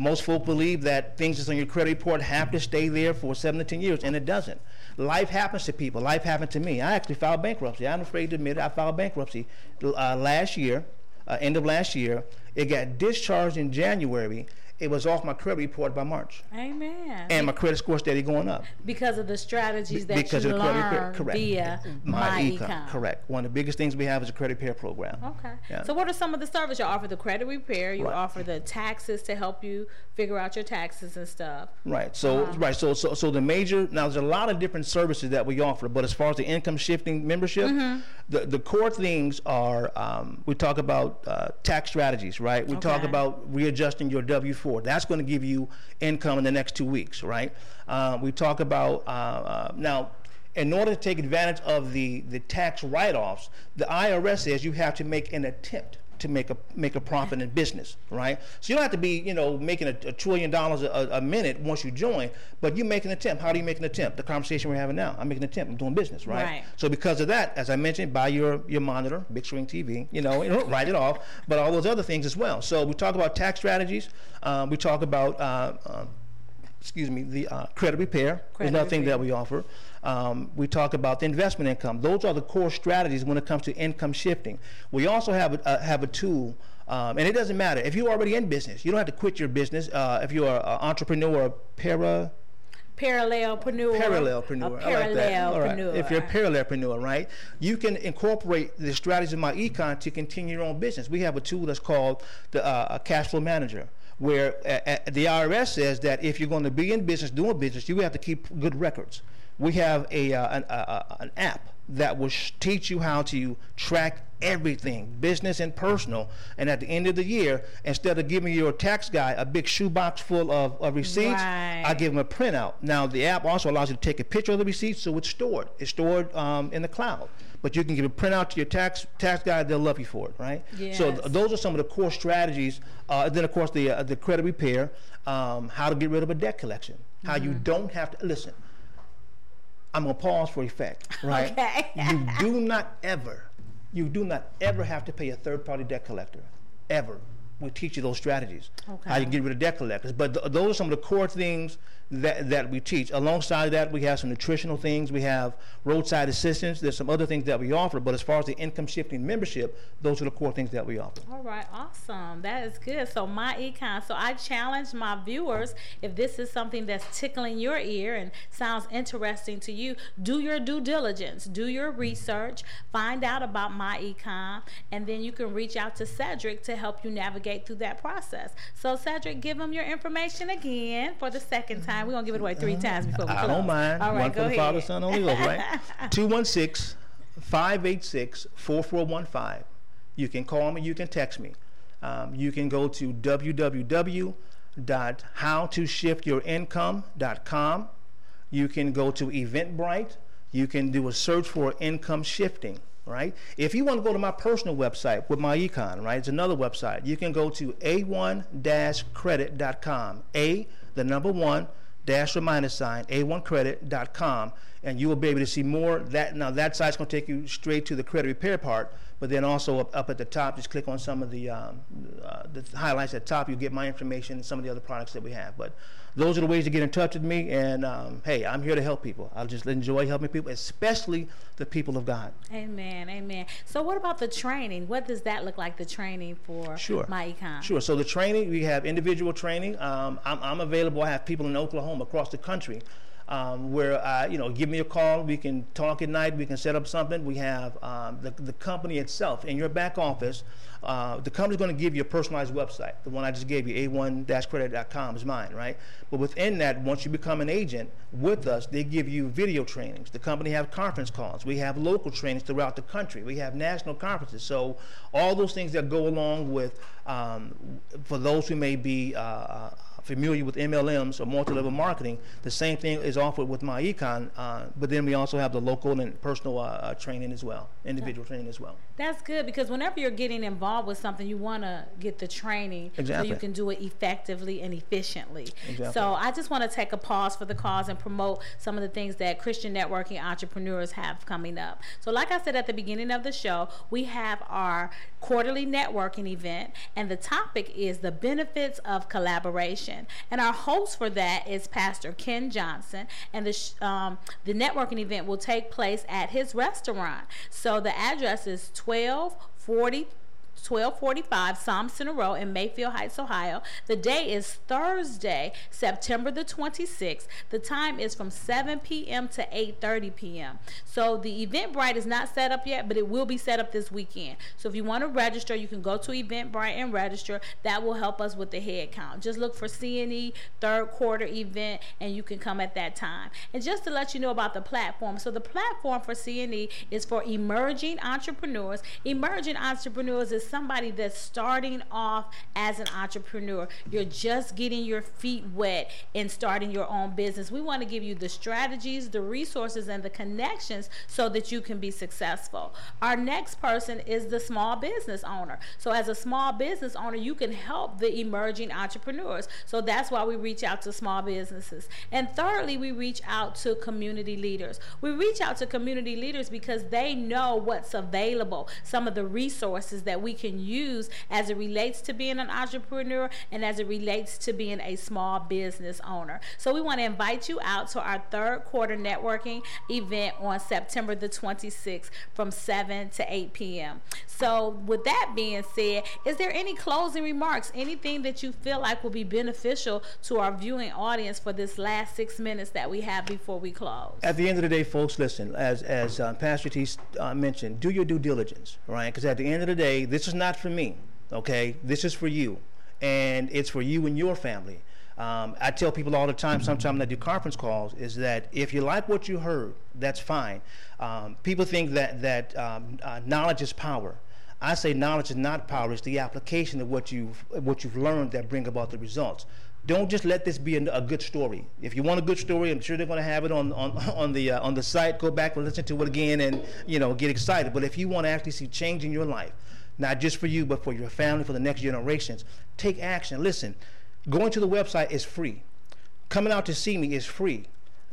C: Most folk believe that things that's on your credit report have to stay there for seven to ten years, and it doesn't. Life happens to people. Life happened to me. I actually filed bankruptcy. I'm afraid to admit it. I filed bankruptcy uh, last year, uh, end of last year. It got discharged in January, it was off my credit report by March.
B: Amen.
C: And my credit score steady going up.
B: Because of the strategies that because you learned correct. via my, MyEcon.
C: Correct. One of the biggest things we have is a credit repair program.
B: Okay. Yeah. So what are some of the services you offer? The credit repair. You right. offer the taxes to help you figure out your taxes and stuff.
C: Right. So um, right. So so so the major now there's a lot of different services that we offer, but as far as the income shifting membership, mm-hmm. the the core things are um, we talk about uh, tax strategies, right? We okay. talk about readjusting your W four that's going to give you income in the next two weeks, right? Uh, we talk about uh, uh, now. In order to take advantage of the, the tax write-offs, the IRS says you have to make an attempt to make a make a profit in business, right? So you don't have to be, you know, making a, a trillion dollars a, a, minute once you join, but you make an attempt. How do you make an attempt? The conversation we're having now. I'm making an attempt. I'm doing business, right? right. So because of that, as I mentioned, buy your your monitor, big screen TV, you know, write it off, but all those other things as well. So we talk about tax strategies. Um, we talk about uh, uh, excuse me, the uh, credit repair credit is another thing that we offer. Um, we talk about the investment income. Those are the core strategies when it comes to income shifting. We also have a, uh, have a tool, um, and it doesn't matter if you're already in business. You don't have to quit your business. Uh, if you're an entrepreneur, para
B: parallelpreneur.
C: Parallelpreneur. I like that. All right. If you're a parallelpreneur, right, you can incorporate the strategies of MyEcon to continue your own business. We have a tool that's called the uh, cash flow manager where uh, uh the IRS says that if you're going to be in business, doing business, you have to keep good records we have a, uh, an, uh, an app that will sh- teach you how to track everything, business and personal. And at the end of the year, instead of giving your tax guy a big shoebox full of, of receipts, right. I give him a printout. Now, the app also allows you to take a picture of the receipt, so it's stored. It's stored um, in the cloud. But you can give a printout to your tax tax guy; they'll love you for it, right? Yes. So th- those are some of the core strategies. Uh, then, of course, the uh, the credit repair, um, how to get rid of a debt collection, how mm-hmm. you don't have to listen I'm gonna pause for effect, right?
B: Okay.
C: you do not ever, you do not ever have to pay a third party debt collector, ever we teach you those strategies. Okay. How you get rid of debt collectors. But th- those are some of the core things that, that we teach. Alongside that, we have some nutritional things. We have roadside assistance. There's some other things that we offer. But as far as the income shifting membership, those are the core things that we offer.
B: All right, awesome. That is good. So MyEcon. So I challenge my viewers if this is something that's tickling your ear and sounds interesting to you, do your due diligence, do your research, find out about MyEcon, and then you can reach out to Cedric to help you navigate navigate through that process. So, Cedric, give them your information again for the second time. We're going to give it away three times before we
C: I don't mind. All right, One go for ahead. the Father, Son, Holy Ghost, right? 216 586 4415. You can call me, you can text me. Um, you can go to www.howtoshiftyourincome.com. You can go to Eventbrite. You can do a search for income shifting right? If you want to go to my personal website with MyEcon, right, it's another website. You can go to a1-credit.com. A, the number one, dash or minus sign, a1credit.com, and you will be able to see more. That Now, that site's going to take you straight to the credit repair part, but then also up, up at the top, just click on some of the, um, uh, the highlights at the top. You'll get my information and some of the other products that we have. But those are the ways to get in touch with me. And um, hey, I'm here to help people. I just enjoy helping people, especially the people of God.
B: Amen. Amen. So, what about the training? What does that look like? The training for
C: sure.
B: MyEcon.
C: Sure. So the training, we have individual training. Um, I'm, I'm available. I have people in Oklahoma across the country um, where uh, you know give me a call. We can talk at night. We can set up something. We have um, the, the company itself in your back office. Uh, the company's going to give you a personalized website. The one I just gave you, a1-credit.com, is mine, right? But within that, once you become an agent with us, they give you video trainings. The company have conference calls. We have local trainings throughout the country. We have national conferences. So all those things that go along with, um, for those who may be uh, uh familiar with MLMs or multi-level marketing, the same thing is offered with MyEcon. Uh, but then we also have the local and personal uh, uh training as well, individual training as well.
B: That's good because whenever you're getting involved with something, you want to get the training exactly. so you can do it effectively and efficiently. Exactly. So I just want to take a pause for the cause and promote some of the things that Christian networking entrepreneurs have coming up. So, like I said at the beginning of the show, we have our quarterly networking event, and the topic is the benefits of collaboration And our host for that is Pastor Ken Johnson, and the um, the networking event will take place at his restaurant. So the address is 1240 1245 Thompson Road in a row in Mayfield Heights, Ohio. The day is Thursday, September the 26th. The time is from 7 p.m. to 8:30 p.m. So the Eventbrite is not set up yet, but it will be set up this weekend. So if you want to register, you can go to Eventbrite and register. That will help us with the head count. Just look for CNE third quarter event and you can come at that time. And just to let you know about the platform. So the platform for CNE is for emerging entrepreneurs. Emerging entrepreneurs is somebody that's starting off as an entrepreneur, you're just getting your feet wet and starting your own business. We want to give you the strategies, the resources, and the connections so that you can be successful. Our next person is the small business owner. So, as a small business owner, you can help the emerging entrepreneurs. So, that's why we reach out to small businesses. And thirdly, we reach out to community leaders. We reach out to community leaders because they know what's available, some of the resources that we can use as it relates to being an entrepreneur and as it relates to being a small business owner. So we want to invite you out to our third quarter networking event on September the 26th from 7 to 8 p.m. So with that being said, is there any closing remarks, anything that you feel like will be beneficial to our viewing audience for this last six minutes that we have before we close?
C: At the end of the day, folks, listen, as, as uh, Pastor T uh, mentioned, do your due diligence, right? Because at the end of the day, this is not for me, okay? This is for you, and it's for you and your family. Um, I tell people all the time, sometimes when I do conference calls, is that if you like what you heard, that's fine. Um, people think that, that um, uh, knowledge is power. I say knowledge is not power, it's the application of what you've, what you've learned that bring about the results. Don't just let this be a, a good story. If you want a good story, I'm sure they're going to have it on, on, on, the, uh, on the site. Go back and listen to it again and you know, get excited. But if you want to actually see change in your life, not just for you, but for your family, for the next generations. Take action. Listen, going to the website is free. Coming out to see me is free.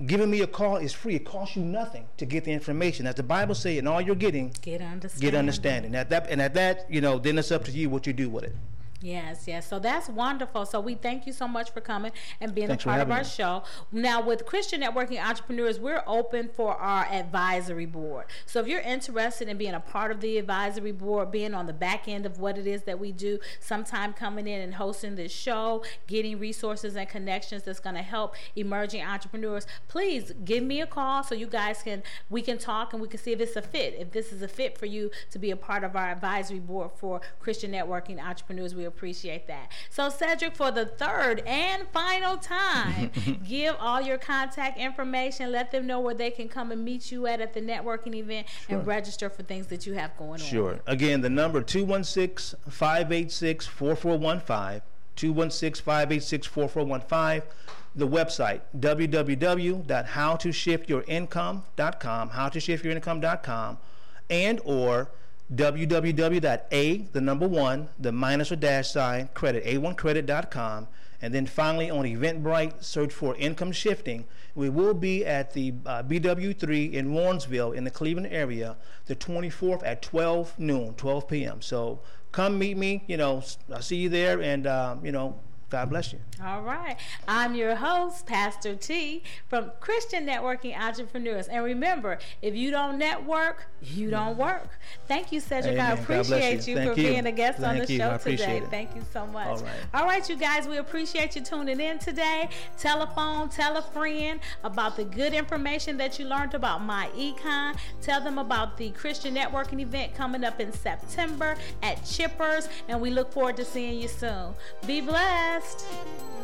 C: Giving me a call is free. It costs you nothing to get the information. As the Bible says, and all you're getting,
B: get understanding.
C: Get understanding. At that, and at that, you know, then it's up to you what you do with it.
B: Yes, yes. So that's wonderful. So we thank you so much for coming and being Thanks a part of our me. show. Now, with Christian Networking Entrepreneurs, we're open for our advisory board. So if you're interested in being a part of the advisory board, being on the back end of what it is that we do, sometime coming in and hosting this show, getting resources and connections that's going to help emerging entrepreneurs, please give me a call so you guys can we can talk and we can see if it's a fit. If this is a fit for you to be a part of our advisory board for Christian Networking Entrepreneurs, we appreciate that. So, Cedric, for the third and final time, give all your contact information. Let them know where they can come and meet you at at the networking event sure. and register for things that you have going
C: sure. on. Sure. Again, the number 216 586 4415. 216 586 4415 the website www.howtoshiftyourincome.com howtoshiftyourincome.com and or www.a, the number one, the minus or dash sign, credit, a1credit.com. And then finally on Eventbrite, search for income shifting. We will be at the uh, BW3 in Warrensville in the Cleveland area the 24th at 12 noon, 12 p.m. So come meet me. You know, I'll see you there and, uh, you know, God bless you.
B: All right. I'm your host, Pastor T from Christian Networking Entrepreneurs. And remember, if you don't network, you don't work. Thank you, Cedric. Amen. I appreciate you, you for you. being a guest Thank on the you. show today. It. Thank you so much. All right. All right, you guys, we appreciate you tuning in today. Telephone, tell a friend about the good information that you learned about MyEcon. Tell them about the Christian Networking event coming up in September at Chippers. And we look forward to seeing you soon. Be blessed.